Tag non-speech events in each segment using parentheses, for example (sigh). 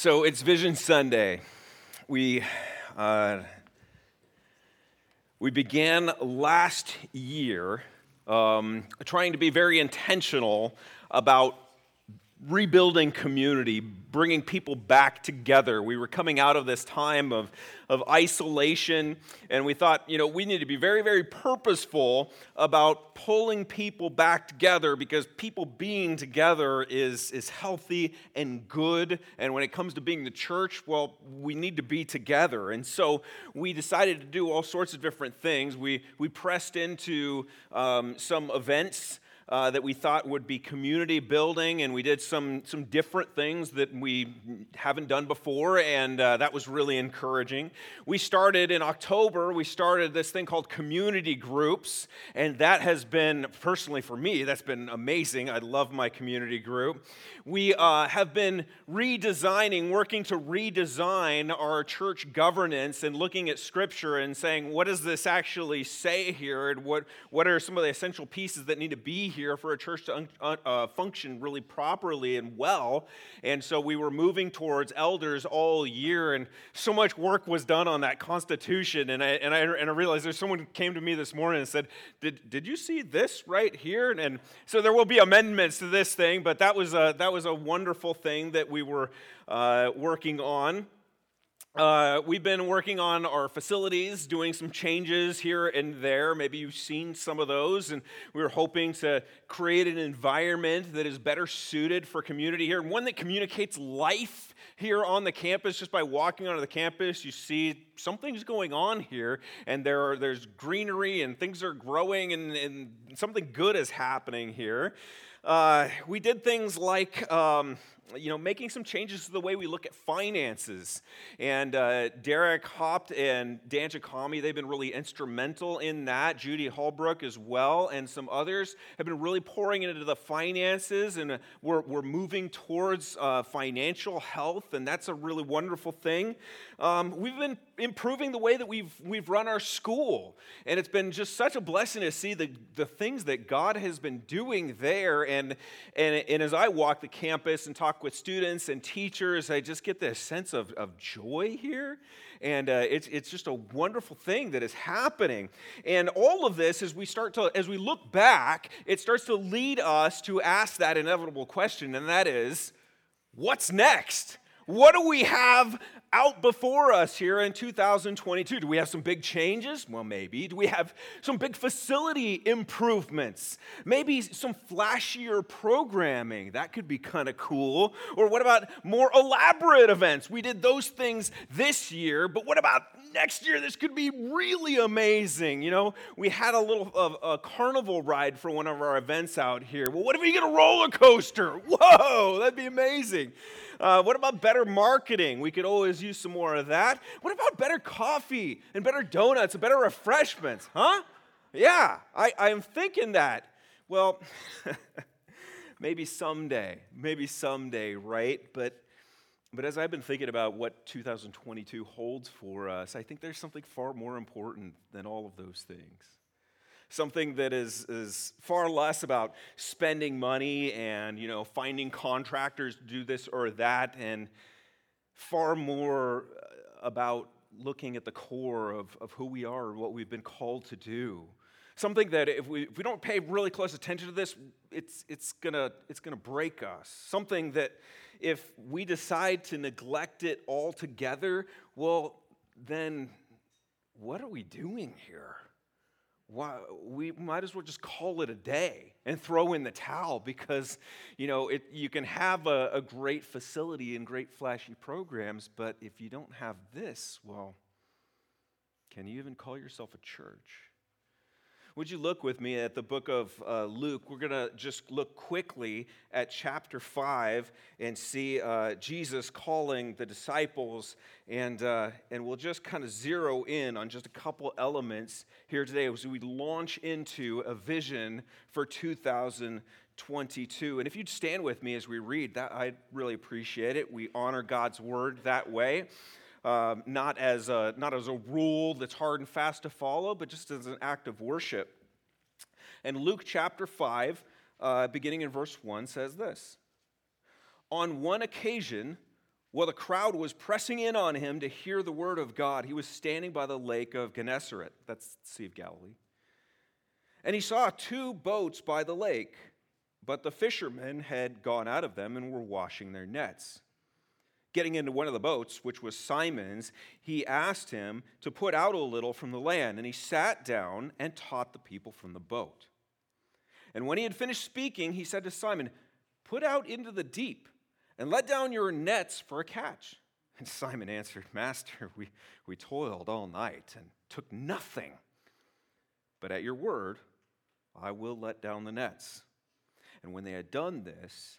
So it's Vision Sunday. We, uh, we began last year um, trying to be very intentional about rebuilding community, bringing people back together. We were coming out of this time of, of isolation, and we thought, you know, we need to be very, very purposeful about pulling people back together because people being together is, is healthy and good. And when it comes to being the church, well, we need to be together. And so we decided to do all sorts of different things. We, we pressed into um, some events uh, that we thought would be community building, and we did some, some different things that we haven't done before, and uh, that was really encouraging. We started in October, we started this thing called community groups, and that has been, personally for me, that's been amazing. I love my community group. We uh, have been redesigning, working to redesign our church governance and looking at scripture and saying, what does this actually say here, and what, what are some of the essential pieces that need to be here for a church to uh, function really properly and well. And so we were moving towards elders all year, and so much work was done on that constitution. And I, and I, and I realized there's someone came to me this morning and said, Did, did you see this right here? And, and so there will be amendments to this thing, but that was a, that was a wonderful thing that we were uh, working on. Uh, we've been working on our facilities, doing some changes here and there. Maybe you've seen some of those, and we are hoping to create an environment that is better suited for community here, and one that communicates life here on the campus. Just by walking onto the campus, you see something's going on here, and there are, there's greenery, and things are growing, and, and something good is happening here. Uh, we did things like um, you know, making some changes to the way we look at finances. And uh, Derek Hopt and Dan Chikami, they've been really instrumental in that. Judy Holbrook as well, and some others have been really pouring into the finances, and uh, we're, we're moving towards uh, financial health, and that's a really wonderful thing. Um, we've been improving the way that we've, we've run our school, and it's been just such a blessing to see the, the things that God has been doing there. And, and, and as I walk the campus and talk with students and teachers, I just get this sense of, of joy here. And uh, it's, it's just a wonderful thing that is happening. And all of this, as we start to, as we look back, it starts to lead us to ask that inevitable question, and that is, what's next? What do we have out before us here in 2022? Do we have some big changes? Well, maybe. Do we have some big facility improvements? Maybe some flashier programming. That could be kind of cool. Or what about more elaborate events? We did those things this year, but what about next year? This could be really amazing. You know, we had a little a, a carnival ride for one of our events out here. Well, what if we get a roller coaster? Whoa, that'd be amazing. Uh, what about better marketing? We could always use some more of that. What about better coffee and better donuts and better refreshments? Huh? Yeah, I, I'm thinking that. Well, (laughs) maybe someday, maybe someday, right? But but as I've been thinking about what 2022 holds for us, I think there's something far more important than all of those things something that is, is far less about spending money and you know finding contractors to do this or that and far more uh, about looking at the core of, of who we are and what we've been called to do. Something that if we, if we don't pay really close attention to this it's, it's gonna it's gonna break us. Something that if we decide to neglect it altogether well then what are we doing here why, we might as well just call it a day and throw in the towel because you know it, you can have a, a great facility and great flashy programs but if you don't have this well can you even call yourself a church would you look with me at the book of uh, Luke? We're going to just look quickly at chapter 5 and see uh, Jesus calling the disciples, and, uh, and we'll just kind of zero in on just a couple elements here today as we launch into a vision for 2022. And if you'd stand with me as we read, that I'd really appreciate it. We honor God's word that way. Um, not, as a, not as a rule that's hard and fast to follow, but just as an act of worship. And Luke chapter 5, uh, beginning in verse 1, says this On one occasion, While the crowd was pressing in on him to hear the word of God, he was standing by the lake of Gennesaret, that's the Sea of Galilee. And he saw two boats by the lake, but the fishermen had gone out of them and were washing their nets. Getting into one of the boats, which was Simon's, he asked him to put out a little from the land, and he sat down and taught the people from the boat. And when he had finished speaking, he said to Simon, Put out into the deep and let down your nets for a catch. And Simon answered, Master, we, we toiled all night and took nothing. But at your word, I will let down the nets. And when they had done this,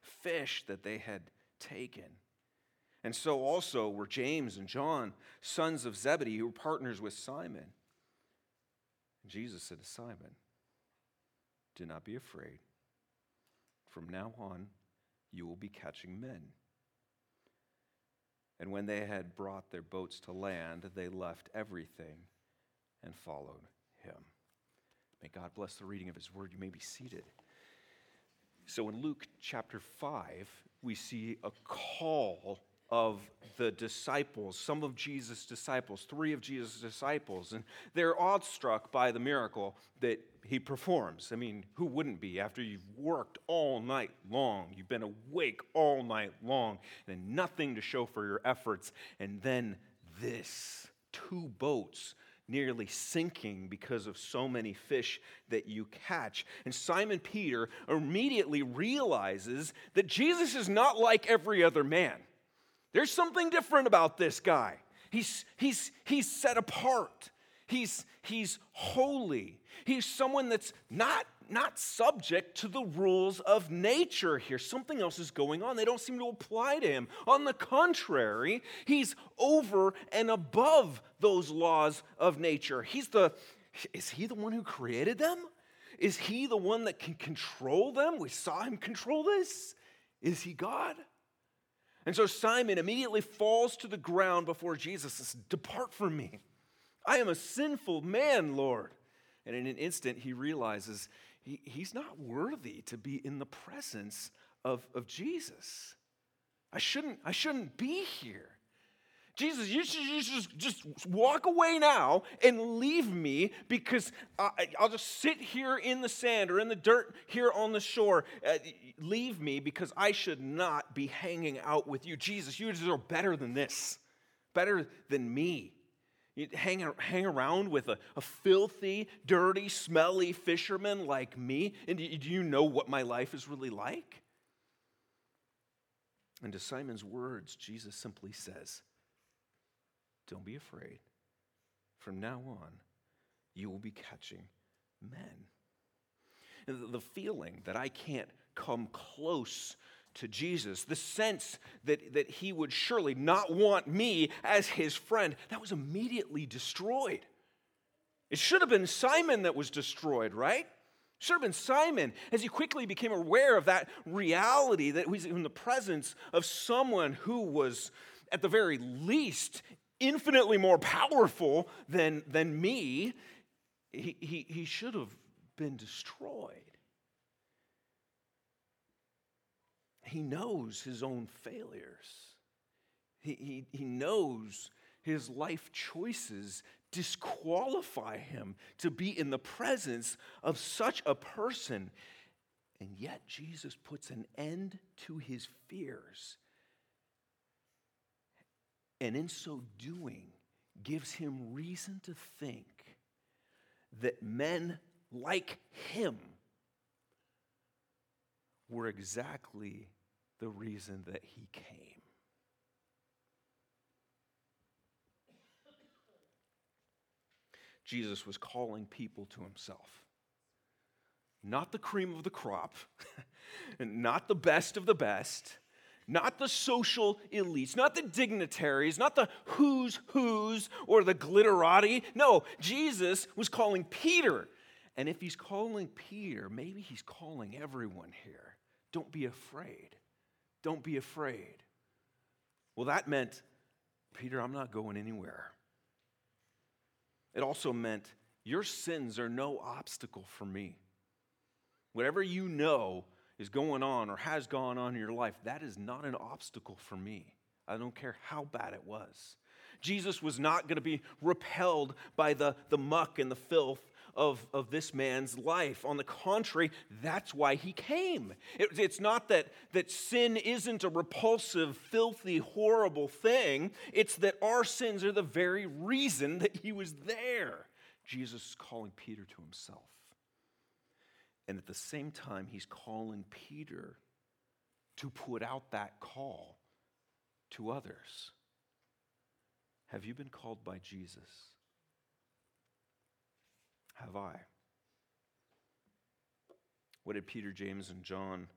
fish that they had taken. And so also were James and John, sons of Zebedee, who were partners with Simon. And Jesus said to Simon, Do not be afraid. From now on, you will be catching men. And when they had brought their boats to land, they left everything and followed him. May God bless the reading of his word. You may be seated. So in Luke chapter 5, we see a call of the disciples, some of Jesus' disciples, three of Jesus' disciples, and they're awestruck by the miracle that he performs. I mean, who wouldn't be after you've worked all night long? You've been awake all night long and nothing to show for your efforts. And then this two boats nearly sinking because of so many fish that you catch. And Simon Peter immediately realizes that Jesus is not like every other man. There's something different about this guy. He's, he's, he's set apart. He's, he's holy. He's someone that's not, not subject to the rules of nature here. Something else is going on. They don't seem to apply to him. On the contrary, he's over and above those laws of nature. He's the, is he the one who created them? Is he the one that can control them? We saw him control this. Is he God? And so Simon immediately falls to the ground before Jesus and says, Depart from me. I am a sinful man, Lord. And in an instant, he realizes he, he's not worthy to be in the presence of, of Jesus. I shouldn't, I shouldn't be here. Jesus, you should, you should just walk away now and leave me because I, will just sit here in the sand or in the dirt here on the shore. Uh, leave me because I should not be hanging out with you. Jesus, you deserve better than this, better than me. You hang, hang around with a, a filthy, dirty, smelly fisherman like me, and do you know what my life is really like? And to Simon's words, Jesus simply says, don't be afraid. From now on, you will be catching men. The feeling that I can't come close to Jesus, the sense that, that he would surely not want me as his friend, that was immediately destroyed. It should have been Simon that was destroyed, right? Should have been Simon as he quickly became aware of that reality that he was in the presence of someone who was, at the very least, infinitely more powerful than, than me, he, he, he should have been destroyed. He knows his own failures. He, he, he knows his life choices disqualify him to be in the presence of such a person. And yet, Jesus puts an end to his fears and in so doing, gives him reason to think that men like him were exactly the reason that he came. Jesus was calling people to himself. Not the cream of the crop, (laughs) not the best of the best, not the social elites, not the dignitaries, not the who's who's or the glitterati. No, Jesus was calling Peter. And if he's calling Peter, maybe he's calling everyone here. Don't be afraid. Don't be afraid. Well, that meant, Peter, I'm not going anywhere. It also meant, your sins are no obstacle for me. Whatever you know is going on or has gone on in your life, that is not an obstacle for me. I don't care how bad it was. Jesus was not going to be repelled by the, the muck and the filth of, of this man's life. On the contrary, that's why he came. It, it's not that, that sin isn't a repulsive, filthy, horrible thing, it's that our sins are the very reason that he was there. Jesus is calling Peter to himself. And at the same time, he's calling Peter to put out that call to others. Have you been called by Jesus? Have I? What did Peter, James, and John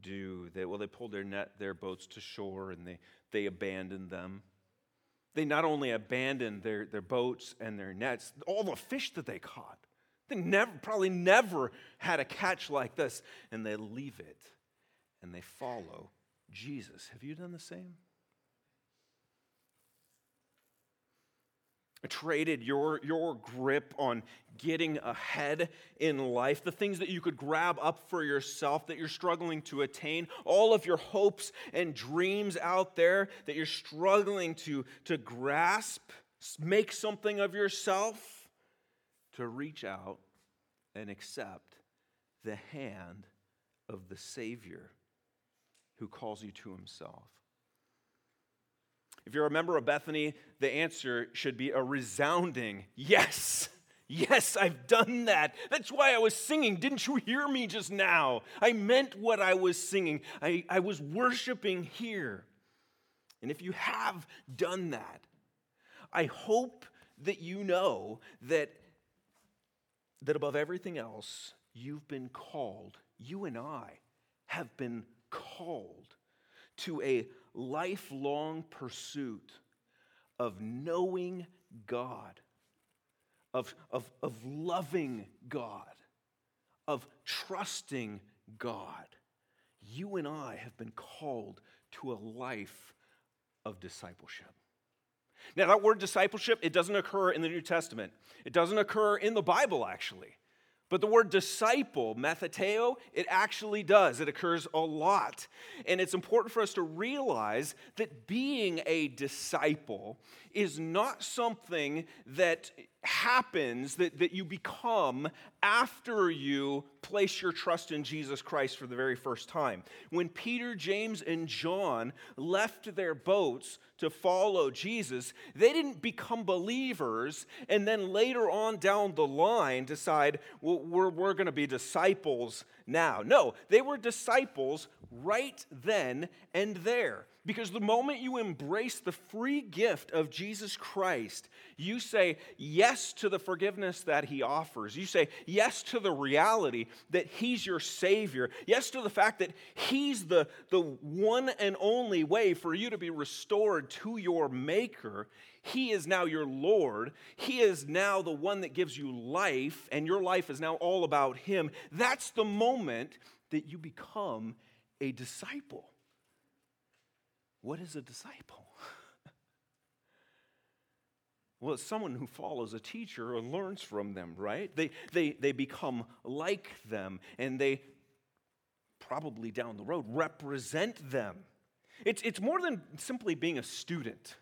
do? They, well, they pulled their net, their boats to shore, and they, they abandoned them. They not only abandoned their, their boats and their nets, all the fish that they caught. They never, probably never had a catch like this, and they leave it and they follow Jesus. Have you done the same? Traded your, your grip on getting ahead in life, the things that you could grab up for yourself that you're struggling to attain, all of your hopes and dreams out there that you're struggling to, to grasp, make something of yourself, to reach out and accept the hand of the Savior who calls you to himself. If you're a member of Bethany, the answer should be a resounding yes. Yes, I've done that. That's why I was singing. Didn't you hear me just now? I meant what I was singing. I, I was worshiping here. And if you have done that, I hope that you know that, that above everything else, you've been called, you and I have been called to a lifelong pursuit of knowing God, of, of, of loving God, of trusting God. You and I have been called to a life of discipleship. Now, that word discipleship, it doesn't occur in the New Testament. It doesn't occur in the Bible, actually. But the word disciple, methateo, it actually does. It occurs a lot. And it's important for us to realize that being a disciple is not something that happens, that, that you become after you place your trust in Jesus Christ for the very first time. When Peter, James, and John left their boats to follow Jesus, they didn't become believers and then later on down the line decide, well, we're, we're going to be disciples now. No, they were disciples right then and there. Because the moment you embrace the free gift of Jesus Christ, you say yes to the forgiveness that he offers. You say yes to the reality that he's your Savior. Yes to the fact that he's the, the one and only way for you to be restored to your Maker. He is now your Lord. He is now the one that gives you life, and your life is now all about him. That's the moment that you become a disciple. What is a disciple? (laughs) well, it's someone who follows a teacher and learns from them, right? They, they, they become like them and they probably down the road represent them. It's, it's more than simply being a student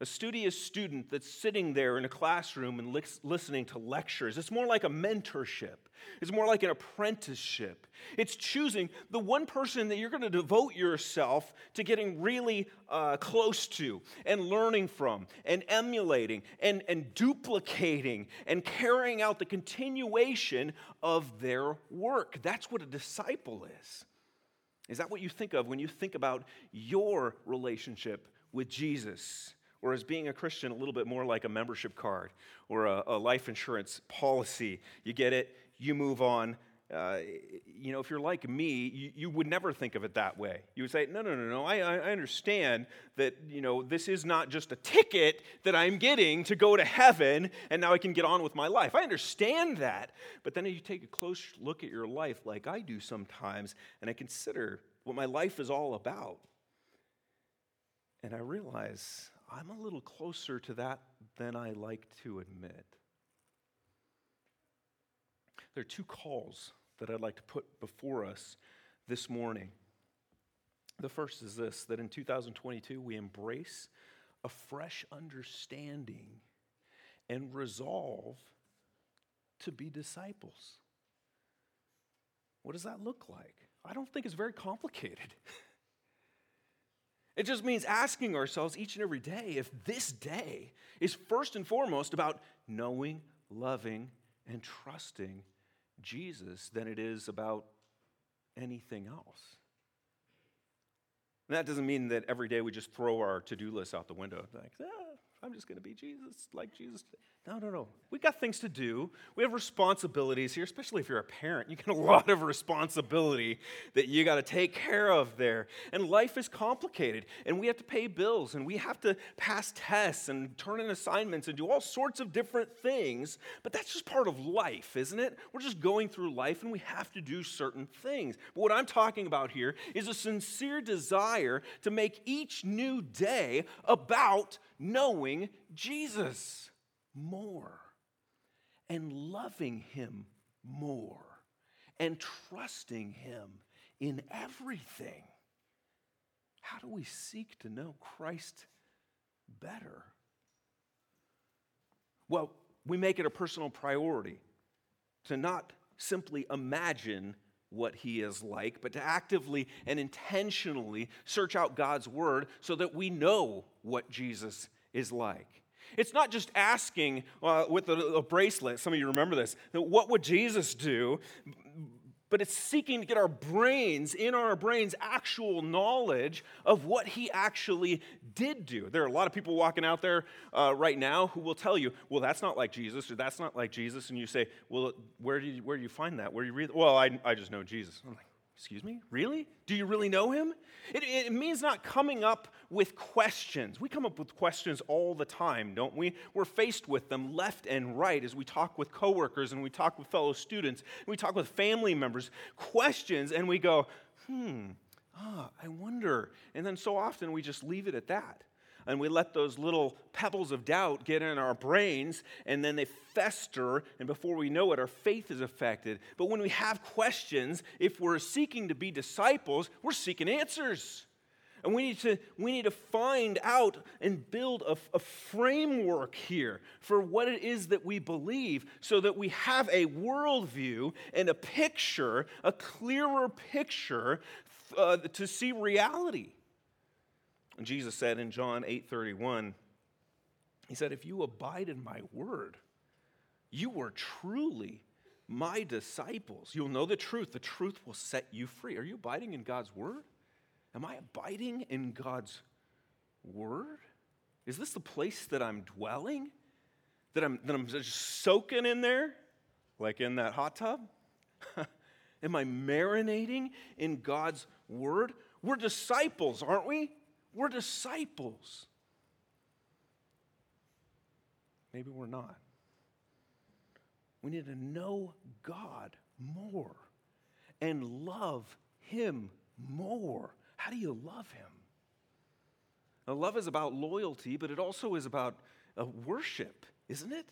a studious student that's sitting there in a classroom and listening to lectures. It's more like a mentorship, it's more like an apprenticeship. It's choosing the one person that you're going to devote yourself to getting really uh, close to and learning from and emulating and, and duplicating and carrying out the continuation of their work. That's what a disciple is. Is that what you think of when you think about your relationship with Jesus? Or is being a Christian a little bit more like a membership card or a, a life insurance policy? You get it, you move on, uh, you know, if you're like me, you, you, would never think of it that way. You would say, no, no, no, no, I, I understand that, you know, this is not just a ticket that I'm getting to go to heaven and now I can get on with my life. I understand that. But then you take a close look at your life like I do sometimes and I consider what my life is all about. And I realize I'm a little closer to that than I like to admit. There are two calls that I'd like to put before us this morning. The first is this that in 2022, we embrace a fresh understanding and resolve to be disciples. What does that look like? I don't think it's very complicated. (laughs) It just means asking ourselves each and every day if this day is first and foremost about knowing, loving, and trusting Jesus than it is about anything else. And that doesn't mean that every day we just throw our to do list out the window. Like, ah, I'm just going to be Jesus, like Jesus. No, no, no. We got things to do. We have responsibilities here, especially if you're a parent. You got a (laughs) lot of responsibility that you got to take care of there. And life is complicated, and we have to pay bills, and we have to pass tests and turn in assignments and do all sorts of different things. But that's just part of life, isn't it? We're just going through life, and we have to do certain things. But what I'm talking about here is a sincere desire to make each new day about knowing Jesus more and loving him more and trusting him in everything. How do we seek to know Christ better? Well, we make it a personal priority to not simply imagine what he is like, but to actively and intentionally search out God's word so that we know what Jesus is like. It's not just asking uh, with a, a, bracelet, some of you remember this, what would Jesus do? But it's seeking to get our brains, in our brains, actual knowledge of what he actually did do. There are a lot of people walking out there uh, right now who will tell you, well, that's not like Jesus, or that's not like Jesus. And you say, well, where do you, where do you find that? Where do you read? Well, I, I just know Jesus. I'm like, Excuse me? Really? Do you really know him? It, it, means not coming up with questions. We come up with questions all the time, don't we? We're faced with them left and right as we talk with coworkers and we talk with fellow students, and we talk with family members. Questions, and we go, hmm, ah, I wonder. And then so often we just leave it at that and we let those little pebbles of doubt get in our brains, and then they fester, and before we know it, our faith is affected. But when we have questions, if we're seeking to be disciples, we're seeking answers. And we need to, we need to find out and build a, a, framework here for what it is that we believe so that we have a worldview and a picture, a clearer picture uh, to see reality. And Jesus said in John 8:31, he said, "If you abide in my word, you are truly my disciples. You'll know the truth. The truth will set you free." Are you abiding in God's word? Am I abiding in God's word? Is this the place that I'm dwelling? That I'm, that I'm just soaking in there, like in that hot tub? (laughs) Am I marinating in God's word? We're disciples, aren't we? We're disciples. Maybe we're not. We need to know God more and love Him more. How do you love Him? Now, love is about loyalty, but it also is about uh, worship, isn't it?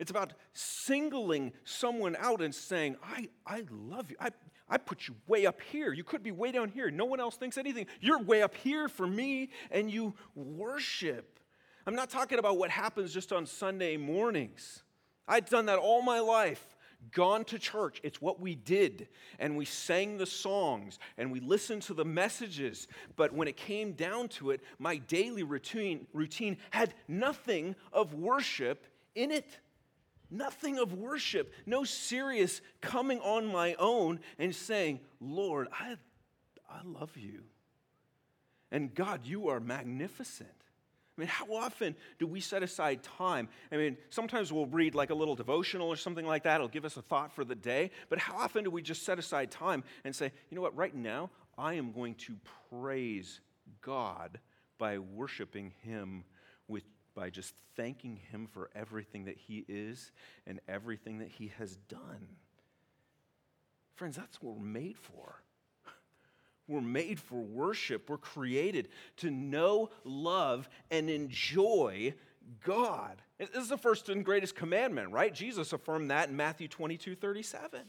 It's about singling someone out and saying, I, I love you. I, I put you way up here. You could be way down here. No one else thinks anything. You're way up here for me, and you worship. I'm not talking about what happens just on Sunday mornings. I've done that all my life. Gone to church. It's what we did. And we sang the songs and we listened to the messages. But when it came down to it, my daily routine, routine had nothing of worship in it. Nothing of worship, no serious coming on my own and saying, Lord, I, I love you. And God, you are magnificent. I mean, how often do we set aside time? I mean, sometimes we'll read like a little devotional or something like that. It'll give us a thought for the day. But how often do we just set aside time and say, you know what, right now, I am going to praise God by worshiping Him by just thanking Him for everything that He is and everything that He has done? Friends, that's what we're made for. (laughs) We're made for worship. We're created to know, love, and enjoy God. This is the first and greatest commandment, right? Jesus affirmed that in Matthew 22 37.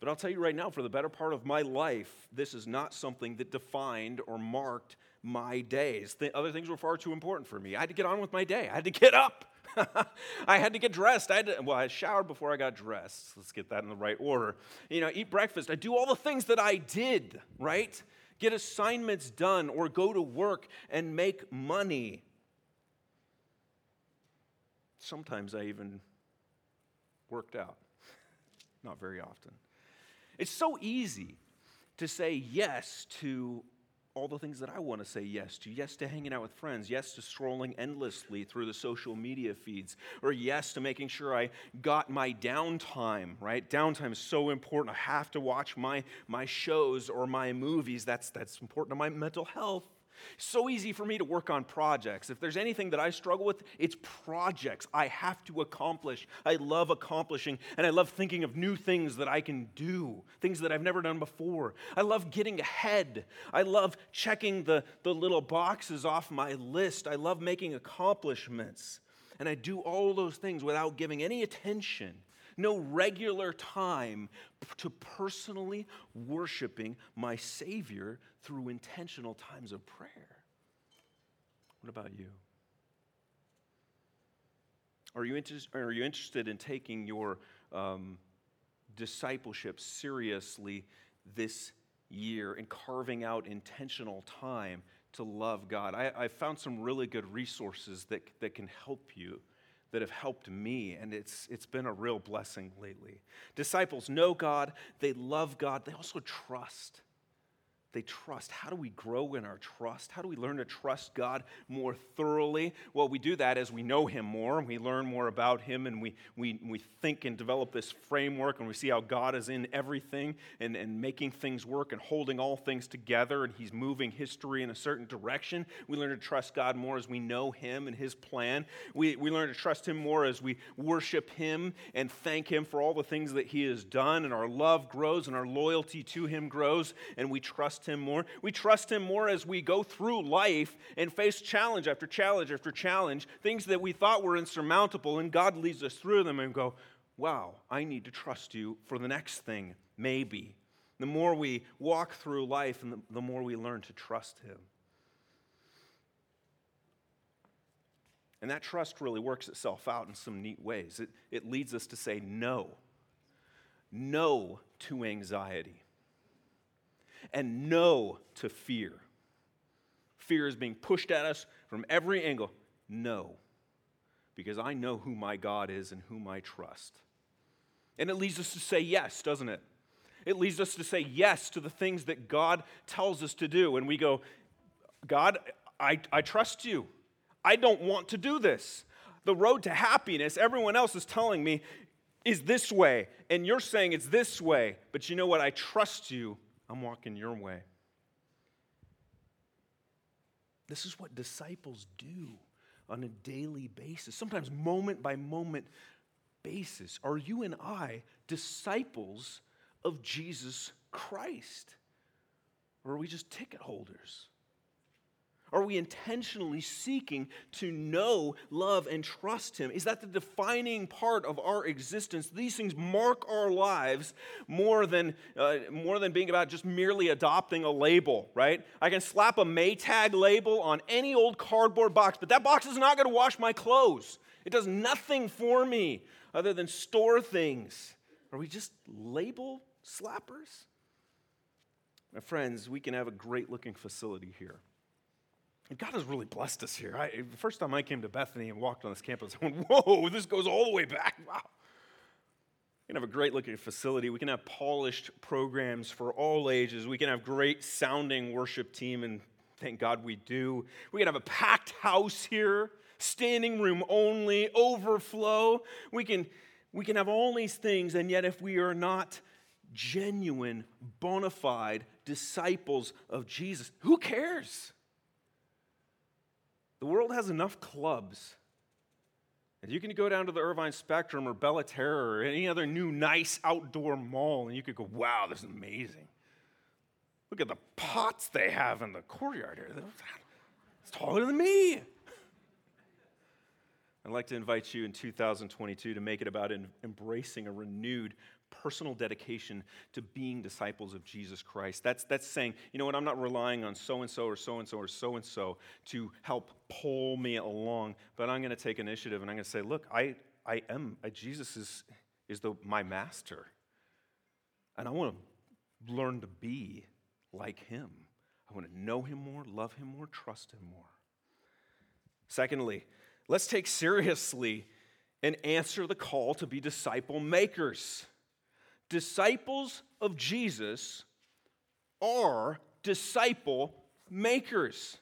But I'll tell you right now, for the better part of my life, this is not something that defined or marked my days. The other things were far too important for me. I had to get on with my day, I had to get up. (laughs) I had to get dressed. I had to, well, I showered before I got dressed. Let's get that in the right order. You know, eat breakfast. I do all the things that I did, right? Get assignments done or go to work and make money. Sometimes I even worked out. (laughs) Not very often. It's so easy to say yes to all the things that I want to say yes to. Yes to hanging out with friends. Yes to scrolling endlessly through the social media feeds. Or yes to making sure I got my downtime, right? Downtime is so important. I have to watch my, my shows or my movies. That's, that's important to my mental health. So easy for me to work on projects. If there's anything that I struggle with, it's projects I have to accomplish. I love accomplishing, and I love thinking of new things that I can do, things that I've never done before. I love getting ahead. I love checking the, the little boxes off my list. I love making accomplishments. And I do all those things without giving any attention no regular time to personally worshiping my Savior through intentional times of prayer. What about you? Are you, inter- are you interested in taking your um, discipleship seriously this year and carving out intentional time to love God? I, I found some really good resources that, that can help you that have helped me, and it's, it's been a real blessing lately. Disciples know God, they love God, they also trust they trust. How do we grow in our trust? How do we learn to trust God more thoroughly? Well, we do that as we know Him more, and we learn more about Him, and we, we, we think and develop this framework, and we see how God is in everything and, and making things work and holding all things together, and He's moving history in a certain direction. We learn to trust God more as we know Him and His plan. We, we learn to trust Him more as we worship Him and thank Him for all the things that He has done, and our love grows and our loyalty to Him grows, and we trust trust Him more. We trust Him more as we go through life and face challenge after challenge after challenge, things that we thought were insurmountable, and God leads us through them and go, wow, I need to trust you for the next thing, maybe. The more we walk through life, and the, the more we learn to trust Him. And that trust really works itself out in some neat ways. It, it leads us to say no. No to anxiety and no to fear. Fear is being pushed at us from every angle. No, because I know who my God is and whom I trust. And it leads us to say yes, doesn't it? It leads us to say yes to the things that God tells us to do. And we go, God, I, I trust you. I don't want to do this. The road to happiness, everyone else is telling me, is this way. And you're saying it's this way. But you know what? I trust you I'm walking your way. This is what disciples do on a daily basis, sometimes moment by moment basis. Are you and I disciples of Jesus Christ? Or are we just ticket holders? Are we intentionally seeking to know, love, and trust Him? Is that the defining part of our existence? These things mark our lives more than, uh, more than being about just merely adopting a label, right? I can slap a Maytag label on any old cardboard box, but that box is not going to wash my clothes. It does nothing for me other than store things. Are we just label slappers? My friends, we can have a great looking facility here. And God has really blessed us here. I, the first time I came to Bethany and walked on this campus, I went, whoa, this goes all the way back. Wow. We can have a great looking facility. We can have polished programs for all ages. We can have great sounding worship team. And Thank God we do. We can have a packed house here, standing room only, overflow. We can, we can have all these things, and yet if we are not genuine, bona fide disciples of Jesus, who cares? The world has enough clubs. And you can go down to the Irvine Spectrum or Bella Terra or any other new nice outdoor mall, and you could go, wow, this is amazing. Look at the pots they have in the courtyard here. It's taller than me. I'd like to invite you in 2022 to make it about embracing a renewed personal dedication to being disciples of Jesus Christ. That's, that's saying, you know what, I'm not relying on so and so or so and so or so and so to help pull me along, but I'm going to take initiative and I'm going to say, look, I, I am, I, Jesus is, is the, my master. And I want to learn to be like him. I want to know him more, love him more, trust him more. Secondly, let's take seriously and answer the call to be disciple makers. Disciples of Jesus are disciple makers.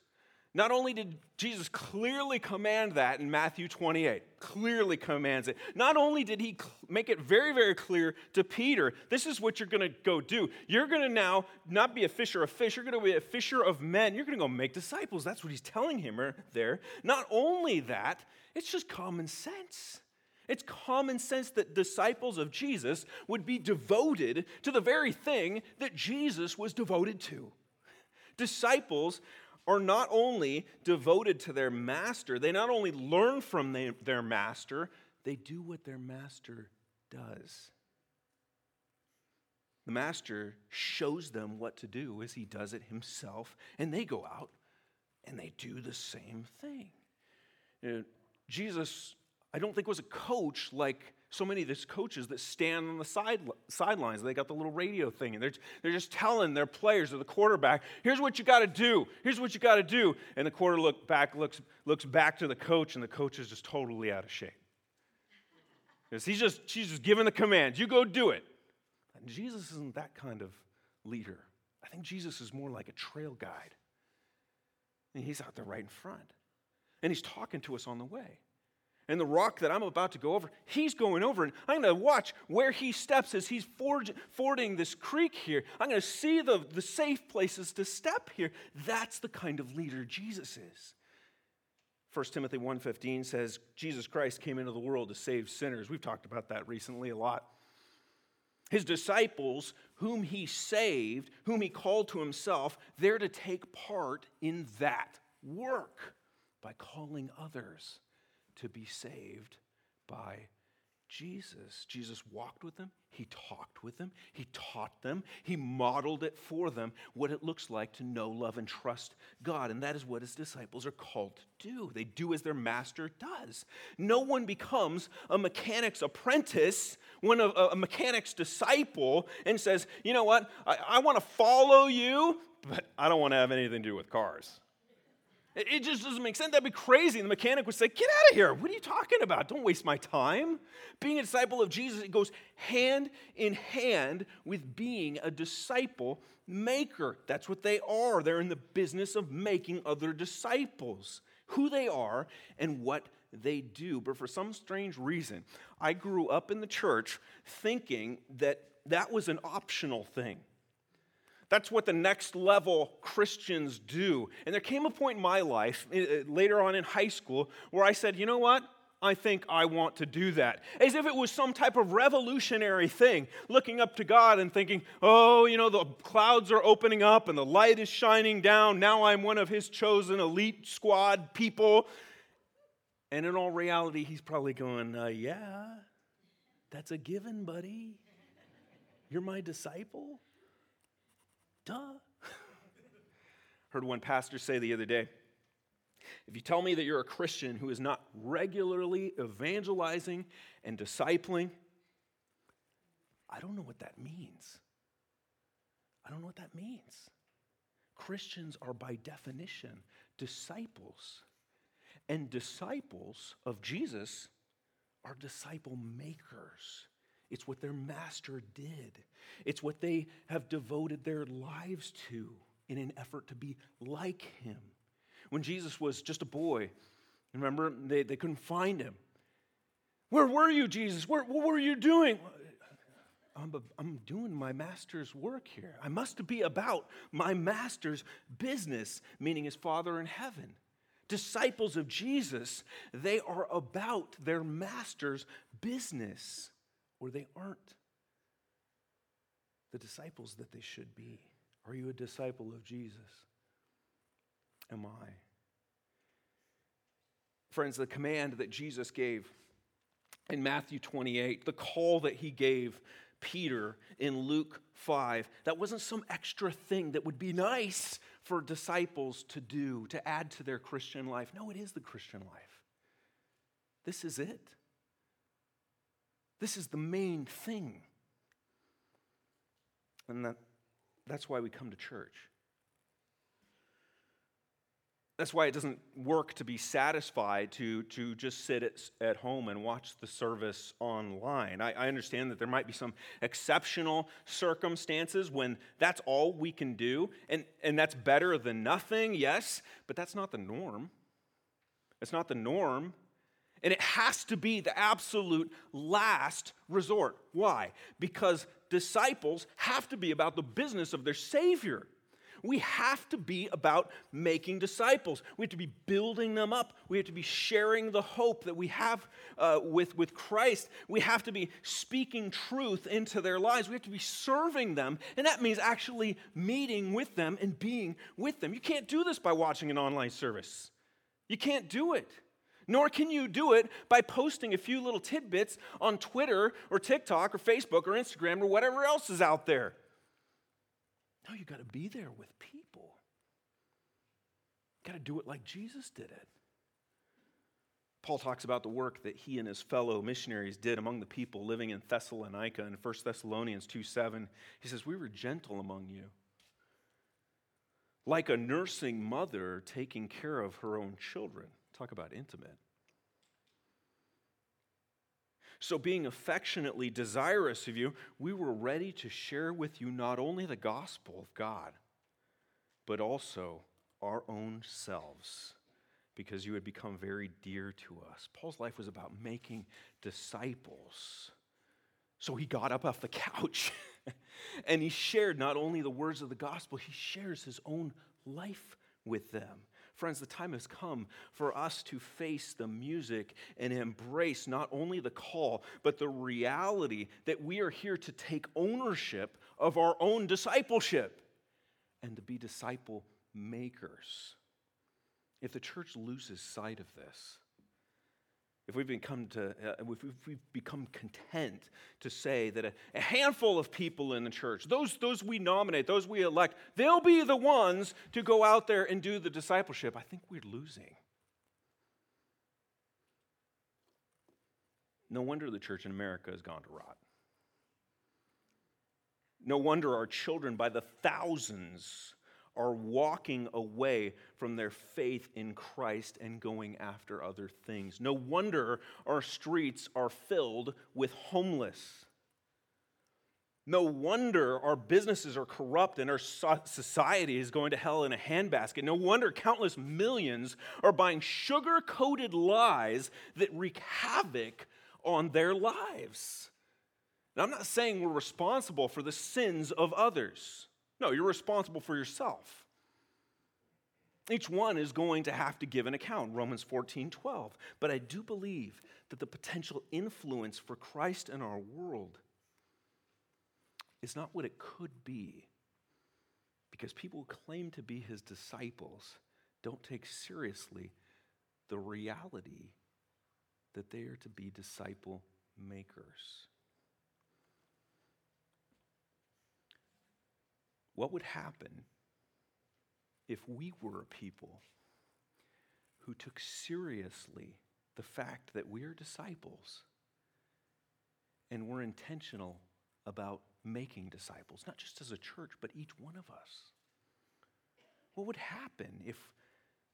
Not only did Jesus clearly command that in Matthew 28, clearly commands it, not only did he make it very, very clear to Peter, this is what you're going to go do. You're going to now not be a fisher of fish, you're going to be a fisher of men. You're going to go make disciples. That's what he's telling him there. Not only that, it's just common sense. It's common sense that disciples of Jesus would be devoted to the very thing that Jesus was devoted to. Disciples are not only devoted to their master, they not only learn from their master, they do what their master does. The master shows them what to do as he does it himself, and they go out and they do the same thing. You know, Jesus, I don't think, it was a coach like so many of these coaches that stand on the side, sidelines. They got the little radio thing, and they're, they're just telling their players or the quarterback, here's what you got to do. Here's what you got to do. And the quarter look back, looks, looks back to the coach, and the coach is just totally out of shape. He's just, she's just giving the commands. You go do it. And Jesus isn't that kind of leader. I think Jesus is more like a trail guide. And he's out there right in front. And he's talking to us on the way. And the rock that I'm about to go over, he's going over, and I'm going to watch where he steps as he's fording this creek here. I'm going to see the, the safe places to step here. That's the kind of leader Jesus is. 1 Timothy 1:15 says Jesus Christ came into the world to save sinners. We've talked about that recently a lot. His disciples, whom he saved, whom he called to himself, they're to take part in that work by calling others to be saved by Jesus. Jesus walked with them, he talked with them, he taught them, he modeled it for them what it looks like to know, love, and trust God. And that is what his disciples are called to do. They do as their master does. No one becomes a mechanic's apprentice when a, a mechanic's disciple and says, You know what? I, I want to follow you, but I don't want to have anything to do with cars. It just doesn't make sense. That'd be crazy. The mechanic would say, Get out of here. What are you talking about? Don't waste my time. Being a disciple of Jesus, it goes hand in hand with being a disciple maker. That's what they are. They're in the business of making other disciples, who they are and what they do. But for some strange reason, I grew up in the church thinking that that was an optional thing. That's what the next level Christians do. And there came a point in my life, uh, uh, later on in high school, where I said, you know what? I think I want to do that. As if it was some type of revolutionary thing, looking up to God and thinking, oh, you know, the clouds are opening up and the light is shining down. Now I'm one of his chosen elite squad people. And in all reality, he's probably going, uh, yeah, that's a given, buddy. You're my disciple. Duh. (laughs) Heard one pastor say the other day if you tell me that you're a Christian who is not regularly evangelizing and discipling, I don't know what that means. I don't know what that means. Christians are, by definition, disciples. And disciples of Jesus are disciple makers. It's what their master did, it's what they have devoted their lives to. in an effort to be like him. When Jesus was just a boy, remember, they, they couldn't find him. Where were you, Jesus? Where, what were you doing? I'm, I'm doing my master's work here. I must be about my master's business, meaning his Father in heaven. Disciples of Jesus, they are about their master's business, or they aren't the disciples that they should be. Are you a disciple of Jesus? Am I? Friends, the command that Jesus gave in Matthew 28, the call that he gave Peter in Luke 5, that wasn't some extra thing that would be nice for disciples to do, to add to their Christian life. No, it is the Christian life. This is it. This is the main thing. And that, that's why we come to church. That's why it doesn't work to be satisfied to, to just sit at, at home and watch the service online. I, I understand that there might be some exceptional circumstances when that's all we can do, and, and that's better than nothing, yes, but that's not the norm. It's not the norm. And it has to be the absolute last resort. Why? Because disciples have to be about the business of their Savior. We have to be about making disciples. We have to be building them up. We have to be sharing the hope that we have uh, with, with Christ. We have to be speaking truth into their lives. We have to be serving them. And that means actually meeting with them and being with them. You can't do this by watching an online service, you can't do it. Nor can you do it by posting a few little tidbits on Twitter or TikTok or Facebook or Instagram or whatever else is out there. No, you got to be there with people. Got to do it like Jesus did it. Paul talks about the work that he and his fellow missionaries did among the people living in Thessalonica in 1 Thessalonians 2 7. He says, We were gentle among you, like a nursing mother taking care of her own children. Talk about intimate. So, being affectionately desirous of you, we were ready to share with you not only the gospel of God, but also our own selves, because you had become very dear to us. Paul's life was about making disciples. So he got up off the couch (laughs) and he shared not only the words of the gospel, he shares his own life with them. Friends, the time has come for us to face the music and embrace not only the call, but the reality that we are here to take ownership of our own discipleship and to be disciple makers. If the church loses sight of this, if we've become, to, uh, if we've become content to say that a, a, handful of people in the church, those, those we nominate, those we elect, they'll be the ones to go out there and do the discipleship, I think we're losing. No wonder the church in America has gone to rot. No wonder our children, by the thousands, are walking away from their faith in Christ and going after other things. No wonder our streets are filled with homeless. No wonder our businesses are corrupt and our society is going to hell in a handbasket. No wonder countless millions are buying sugar coated lies that wreak havoc on their lives. Now, I'm not saying we're responsible for the sins of others. No, you're responsible for yourself. Each one is going to have to give an account, Romans 14, 12. But I do believe that the potential influence for Christ in our world is not what it could be. Because people who claim to be his disciples don't take seriously the reality that they are to be disciple makers. What would happen if we were a people who took seriously the fact that we are disciples and we're intentional about making disciples, not just as a church, but each one of us? What would happen if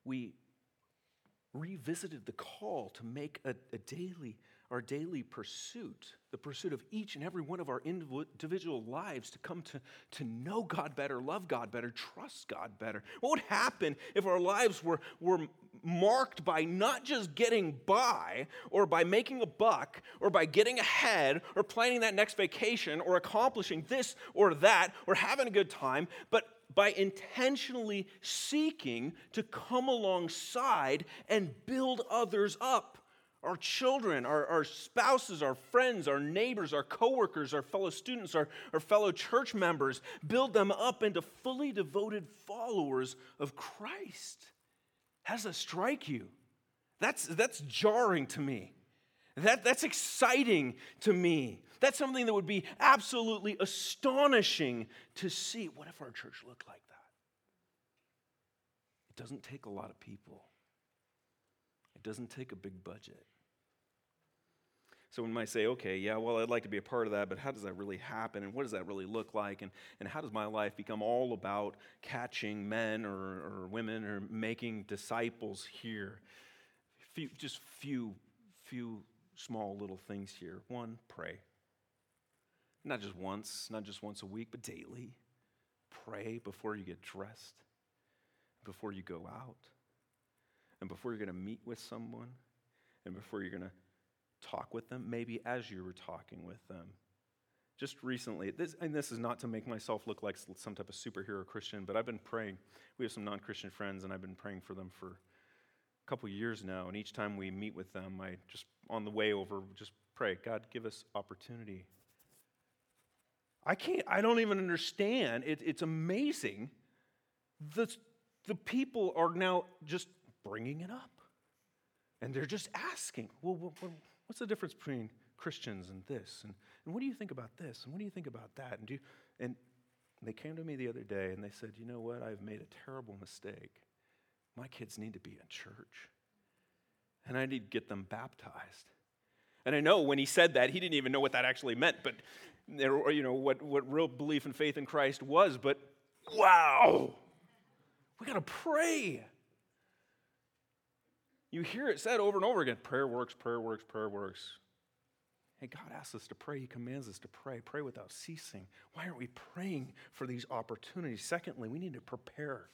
we revisited the call to make a, a, daily, our daily pursuit, the pursuit of each and every one of our individual lives to come to, to know God better, love God better, trust God better. What would happen if our lives were, were marked by not just getting by or by making a buck or by getting ahead or planning that next vacation or accomplishing this or that or having a good time, but by intentionally seeking to come alongside and build others up. Our children, our, our spouses, our friends, our neighbors, our coworkers, our fellow students, our, our fellow church members, build them up into fully devoted followers of Christ. How does that strike you? That's, that's jarring to me. That, that's exciting to me. That's something that would be absolutely astonishing to see. What if our church looked like that? It doesn't take a lot of people, doesn't take a big budget. So when I say, okay, yeah, well, I'd like to be a part of that, but how does that really happen? And what does that really look like? And, and how does my life become all about catching men or, or women or making disciples here? Few, just few, few small little things here. One, pray. Not just once, not just once a week, but daily. Pray before you get dressed, before you go out, and before you're going to meet with someone, and before you're going to talk with them, maybe as you were talking with them. Just recently, this, and this is not to make myself look like some type of superhero Christian, but I've been praying. We have some non Christian friends, and I've been praying for them for a couple years now, and each time we meet with them, I just, on the way over, just pray, God, give us opportunity. I can't, I don't even understand. It, it's amazing. The, the people are now just bringing it up. And they're just asking, well, what's the difference between Christians and this? And, and what do you think about this? And what do you think about that? And, do you, and they came to me the other day and they said, you know what? I've made a terrible mistake my kids need to be in church. And I need to get them baptized. And I know when he said that, he didn't even know what that actually meant, but you know what, what real belief and faith in Christ was. But wow, we got to pray. You hear it said over and over again prayer works, prayer works, prayer works. Hey, God asks us to pray. He commands us to pray. Pray without ceasing. Why aren't we praying for these opportunities? Secondly, we need to prepare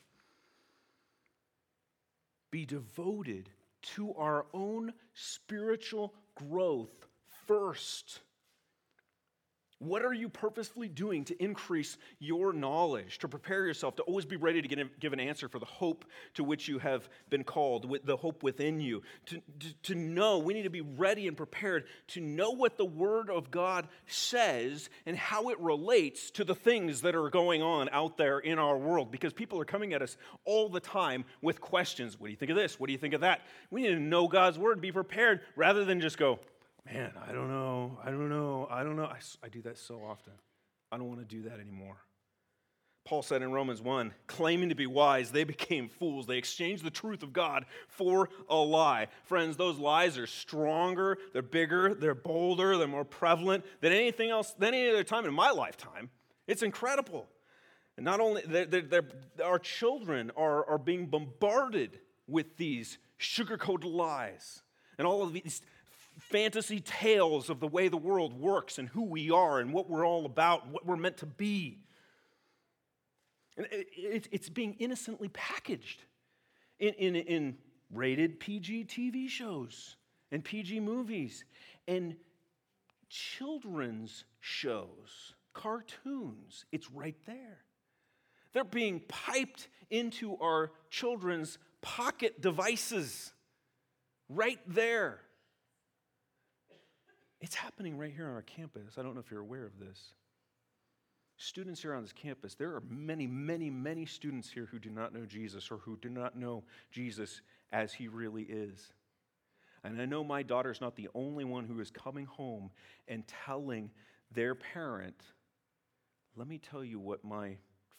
be devoted to our own spiritual growth first. What are you purposefully doing to increase your knowledge, to prepare yourself, to always be ready to give an answer for the hope to which you have been called, with the hope within you? To, to, to know, we need to be ready and prepared to know what the Word of God says and how it relates to the things that are going on out there in our world. Because people are coming at us all the time with questions. What do you think of this? What do you think of that? We need to know God's Word, be prepared, rather than just go, man, I don't know, I don't know, I don't know. I, I do that so often. I don't want to do that anymore. Paul said in Romans 1 claiming to be wise, they became fools. They exchanged the truth of God for a lie. Friends, those lies are stronger, they're bigger, they're bolder, they're more prevalent than anything else, than any other time in my lifetime. It's incredible. And not only, they're, they're, they're, our children are, are being bombarded with these sugar coated lies and all of these fantasy tales of the way the world works and who we are and what we're all about, what we're meant to be. And it's being innocently packaged in, in, in rated PG TV shows and PG movies and children's shows, cartoons. It's right there. They're being piped into our children's pocket devices right there. It's happening right here on our campus. I don't know if you're aware of this. Students here on this campus, there are many, many, many students here who do not know Jesus or who do not know Jesus as he really is. And I know my daughter's not the only one who is coming home and telling their parent, let me tell you what my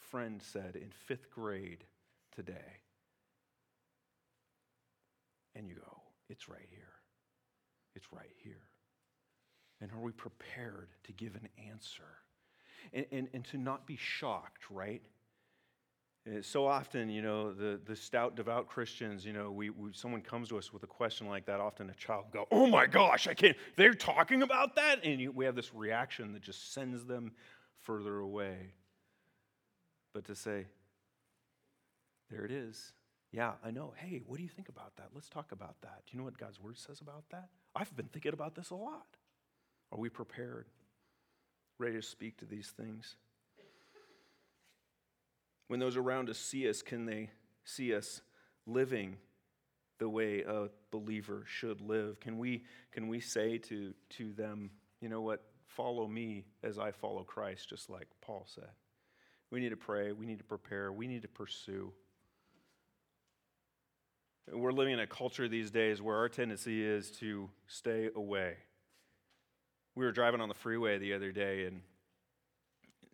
friend said in fifth grade today. And you go, it's right here. It's right here. And are we prepared to give an answer? And, and, and to not be shocked, right? Uh, so often, you know, the, the stout, devout Christians, you know, we, we, someone comes to us with a question like that, often a child will go, oh my gosh, I can't, they're talking about that? And you, we have this reaction that just sends them further away. But to say, there it is. Yeah, I know. Hey, what do you think about that? Let's talk about that. Do you know what God's word says about that? I've been thinking about this a lot. Are we prepared? Ready to speak to these things? When those around us see us, can they see us living the way a believer should live? Can we, can we say to, to them, you know what, follow me as I follow Christ, just like Paul said? We need to pray, we need to prepare, we need to pursue. We're living in a culture these days where our tendency is to stay away. We were driving on the freeway the other day and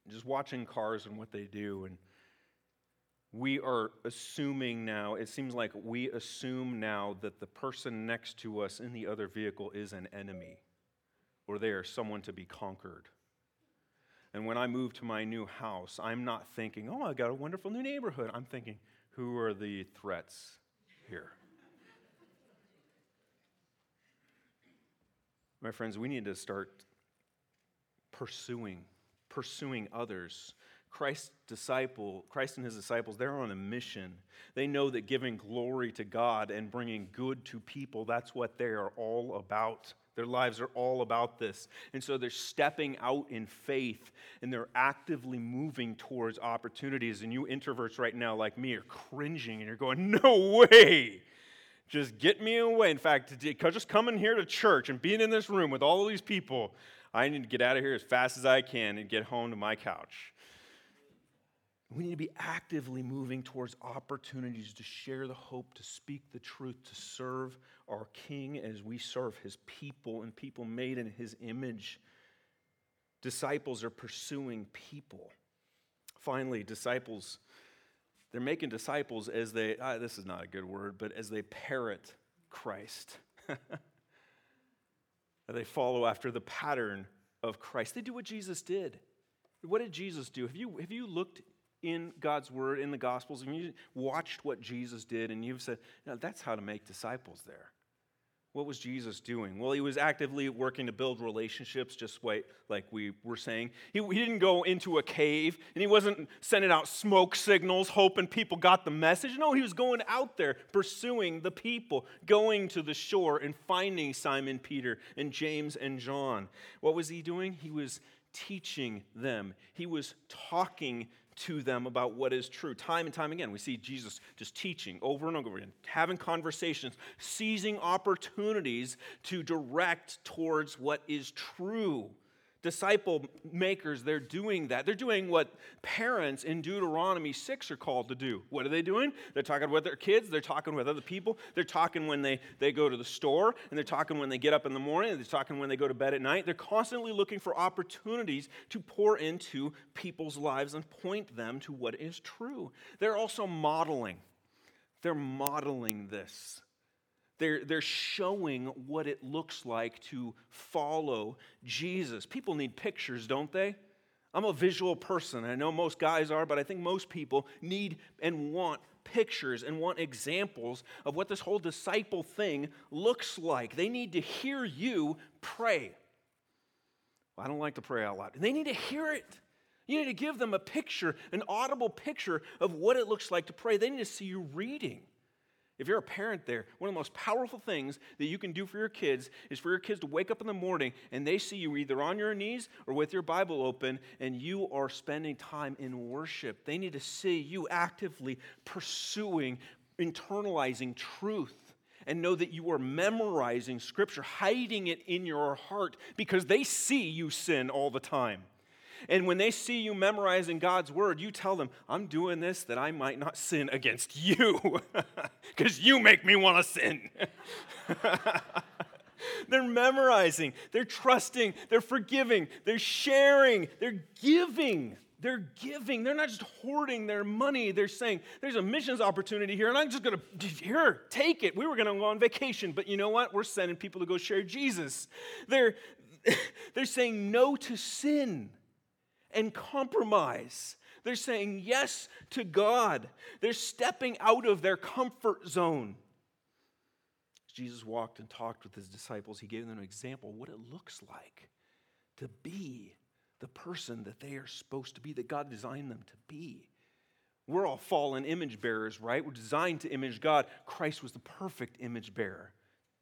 just watching cars and what they do and we are assuming now, it seems like we assume now that the person next to us in the other vehicle is an enemy or they are someone to be conquered. And when I move to my new house, I'm not thinking, oh, I got a wonderful new neighborhood. I'm thinking, who are the threats here? My friends, we need to start pursuing, pursuing others Christ's disciple, Christ and his disciples, they're on a mission. They know that giving glory to God and bringing good to people, that's what they are all about. Their lives are all about this. And so they're stepping out in faith and they're actively moving towards opportunities. And you introverts right now, like me, are cringing and you're going, No way! Just get me away. In fact, just coming here to church and being in this room with all of these people, I need to get out of here as fast as I can and get home to my couch. We need to be actively moving towards opportunities to share the hope, to speak the truth, to serve our King as we serve his people and people made in his image. Disciples are pursuing people. Finally, disciples, they're making disciples as they, ah, this is not a good word, but as they parrot Christ. (laughs) they follow after the pattern of Christ. They do what Jesus did. What did Jesus do? Have you, have you looked in God's Word, in the Gospels, and you watched what Jesus did, and you've said, that's how to make disciples there. What was Jesus doing? Well, he was actively working to build relationships, just like we were saying. He, he didn't go into a cave and he wasn't sending out smoke signals, hoping people got the message. No, he was going out there, pursuing the people, going to the shore and finding Simon Peter and James and John. What was he doing? He was teaching them, he was talking to them about what is true. Time and time again, we see Jesus just teaching over and over again, having conversations, seizing opportunities to direct towards what is true disciple makers, they're doing that. They're doing what parents in Deuteronomy 6 are called to do. What are they doing? They're talking with their kids, they're talking with other people, they're talking when they, they go to the store, and they're talking when they get up in the morning, they're talking when they go to bed at night. They're constantly looking for opportunities to pour into people's lives and point them to what is true. They're also modeling. They're modeling this. They're, they're showing what it looks like to follow Jesus. People need pictures, don't they? I'm a visual person. I know most guys are, but I think most people need and want pictures and want examples of what this whole disciple thing looks like. They need to hear you pray. Well, I don't like to pray out loud. They need to hear it. You need to give them a picture, an audible picture of what it looks like to pray. They need to see you reading. If you're a parent there, one of the most powerful things that you can do for your kids is for your kids to wake up in the morning and they see you either on your knees or with your Bible open and you are spending time in worship. They need to see you actively pursuing, internalizing truth and know that you are memorizing scripture, hiding it in your heart because they see you sin all the time. And when they see you memorizing God's word, you tell them, I'm doing this that I might not sin against you, (laughs) because you make me want to sin. (laughs) they're memorizing, they're trusting, they're forgiving, they're sharing, they're giving. They're giving. They're not just hoarding their money. They're saying, there's a missions opportunity here, and I'm just going to, here, take it. We were going to go on vacation, but you know what? We're sending people to go share Jesus. They're, (laughs) they're saying no to sin and compromise. They're saying yes to God. They're stepping out of their comfort zone. As Jesus walked and talked with his disciples, he gave them an example of what it looks like to be the person that they are supposed to be, that God designed them to be. We're all fallen image bearers, right? We're designed to image God. Christ was the perfect image bearer.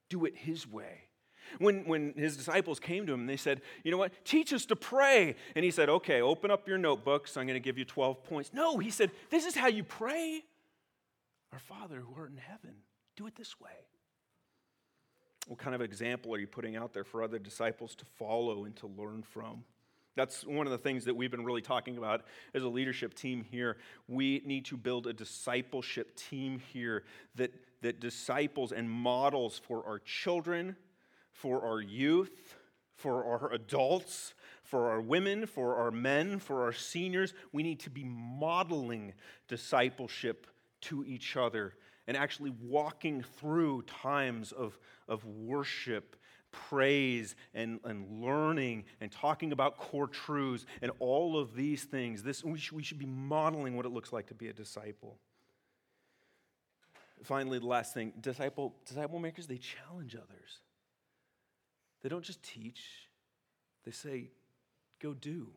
Do it his way. When, when his disciples came to him, they said, You know what? Teach us to pray. And he said, Okay, open up your notebooks. I'm going to give you 12 points. No, he said, This is how you pray. Our Father who art in heaven, do it this way. What kind of example are you putting out there for other disciples to follow and to learn from? That's one of the things that we've been really talking about as a leadership team here. We need to build a discipleship team here that, that disciples and models for our children, for our youth, for our adults, for our women, for our men, for our seniors. We need to be modeling discipleship to each other and actually walking through times of, of worship, praise, and, and learning, and talking about core truths, and all of these things. This, we, should, we should be modeling what it looks like to be a disciple. Finally, the last thing disciple, disciple makers, they challenge others. They don't just teach, they say, go do.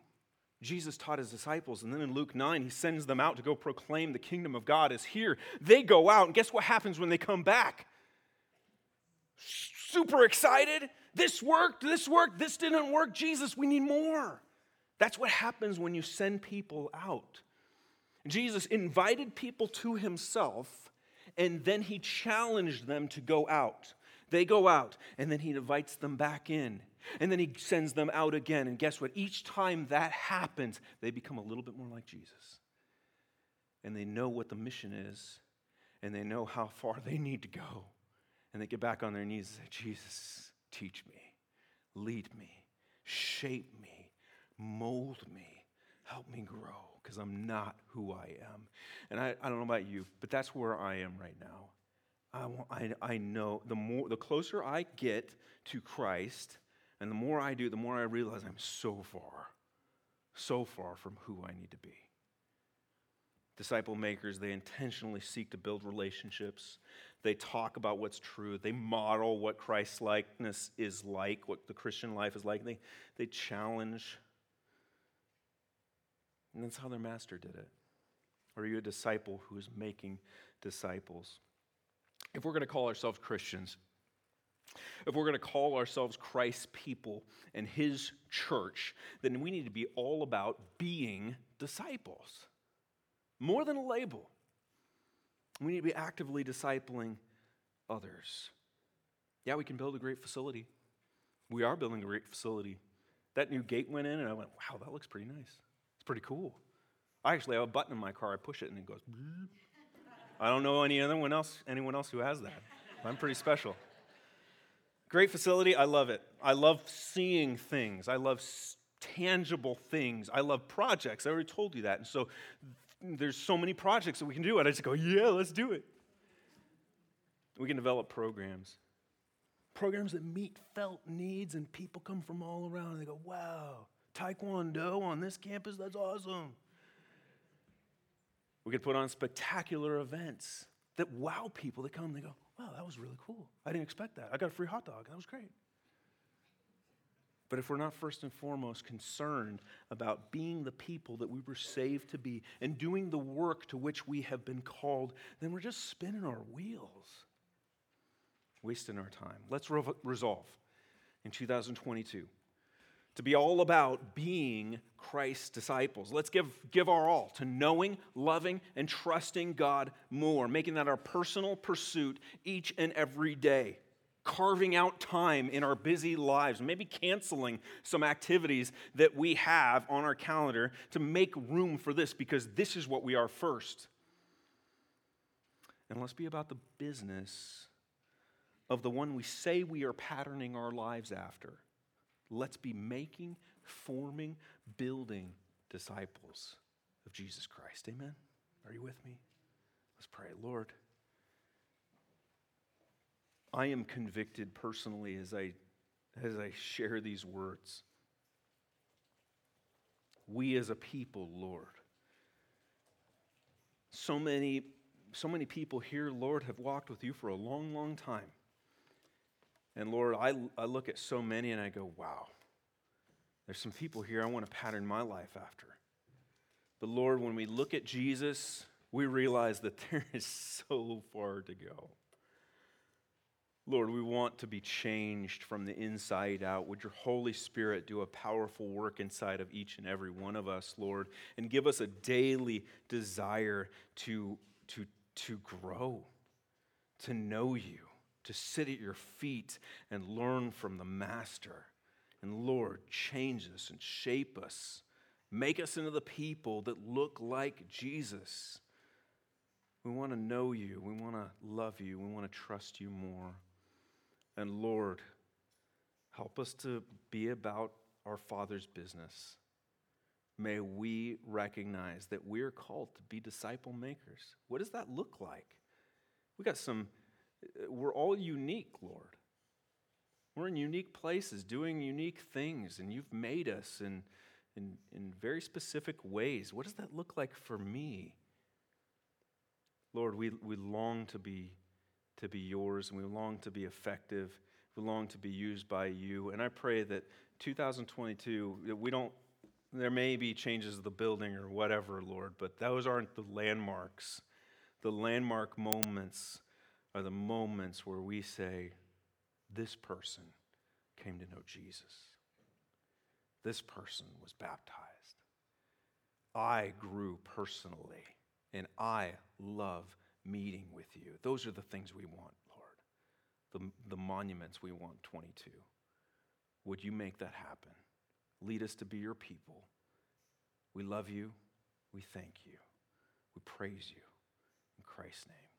Jesus taught his disciples, and then in Luke 9, he sends them out to go proclaim the kingdom of God is here. They go out, and guess what happens when they come back? Super excited. This worked, this worked, this didn't work. Jesus, we need more. That's what happens when you send people out. Jesus invited people to himself, and then he challenged them to go out. They go out, and then he invites them back in. And then he sends them out again. And guess what? Each time that happens, they become a little bit more like Jesus. And they know what the mission is, and they know how far they need to go. And they get back on their knees and say, Jesus, teach me, lead me, shape me, mold me, help me grow, because I'm not who I am. And I, I don't know about you, but that's where I am right now. I, I, I know the more the closer I get to Christ, and the more I do, the more I realize I'm so far, so far from who I need to be. Disciple makers, they intentionally seek to build relationships. They talk about what's true. They model what Christ likeness is like, what the Christian life is like. They, they challenge. And that's how their master did it. Are you a disciple who is making disciples? If we're going to call ourselves Christians, if we're going to call ourselves Christ's people and his church, then we need to be all about being disciples. More than a label. We need to be actively discipling others. Yeah, we can build a great facility. We are building a great facility. That new gate went in, and I went, wow, that looks pretty nice. It's pretty cool. I actually have a button in my car. I push it, and it goes. I don't know any other one else, anyone else who has that. I'm pretty special. Great facility. I love it. I love seeing things. I love tangible things. I love projects. I already told you that. And so there's so many projects that we can do. And I just go, yeah, let's do it. We can develop programs. Programs that meet felt needs, and people come from all around and they go, wow, Taekwondo on this campus, that's awesome. We could put on spectacular events that wow people that come. They go, wow, that was really cool. I didn't expect that. I got a free hot dog. That was great. But if we're not first and foremost concerned about being the people that we were saved to be and doing the work to which we have been called, then we're just spinning our wheels, wasting our time. Let's re- resolve in 2022 to be all about being Christ's disciples. Let's give, give our all to knowing, loving, and trusting God more, making that our personal pursuit each and every day. Carving out time in our busy lives, maybe canceling some activities that we have on our calendar to make room for this because this is what we are first. And let's be about the business of the one we say we are patterning our lives after Let's be making, forming, building disciples of Jesus Christ. Amen? Are you with me? Let's pray. Lord, I am convicted personally as I, as I share these words. We as a people, Lord, So many, so many people here, Lord, have walked with you for a long, long time. And Lord, I, I look at so many and I go, wow, there's some people here I want to pattern my life after. But Lord, when we look at Jesus, we realize that (laughs) there is so far to go. Lord, we want to be changed from the inside out. Would your Holy Spirit do a powerful work inside of each and every one of us, Lord, and give us a daily desire to, to, to grow, to know you, to sit at your feet and learn from the Master. And Lord, change us and shape us. Make us into the people that look like Jesus. We want to know you. We want to love you. We want to trust you more. And Lord, help us to be about our Father's business. May we recognize that we're called to be disciple makers. What does that look like? We got some, we're all unique, Lord. We're in unique places doing unique things, and you've made us in, in, in very specific ways. What does that look like for me? Lord, we, we long to be to be yours, and we long to be effective. We long to be used by you. And I pray that 2022, that we don't, there may be changes of the building or whatever, Lord, but those aren't the landmarks. The landmark moments are the moments where we say, this person came to know Jesus. This person was baptized. I grew personally, and I love meeting with you. Those are the things we want, Lord. The, the monuments we want, 22. Would you make that happen? Lead us to be your people. We love you. We thank you. We praise you. In Christ's name.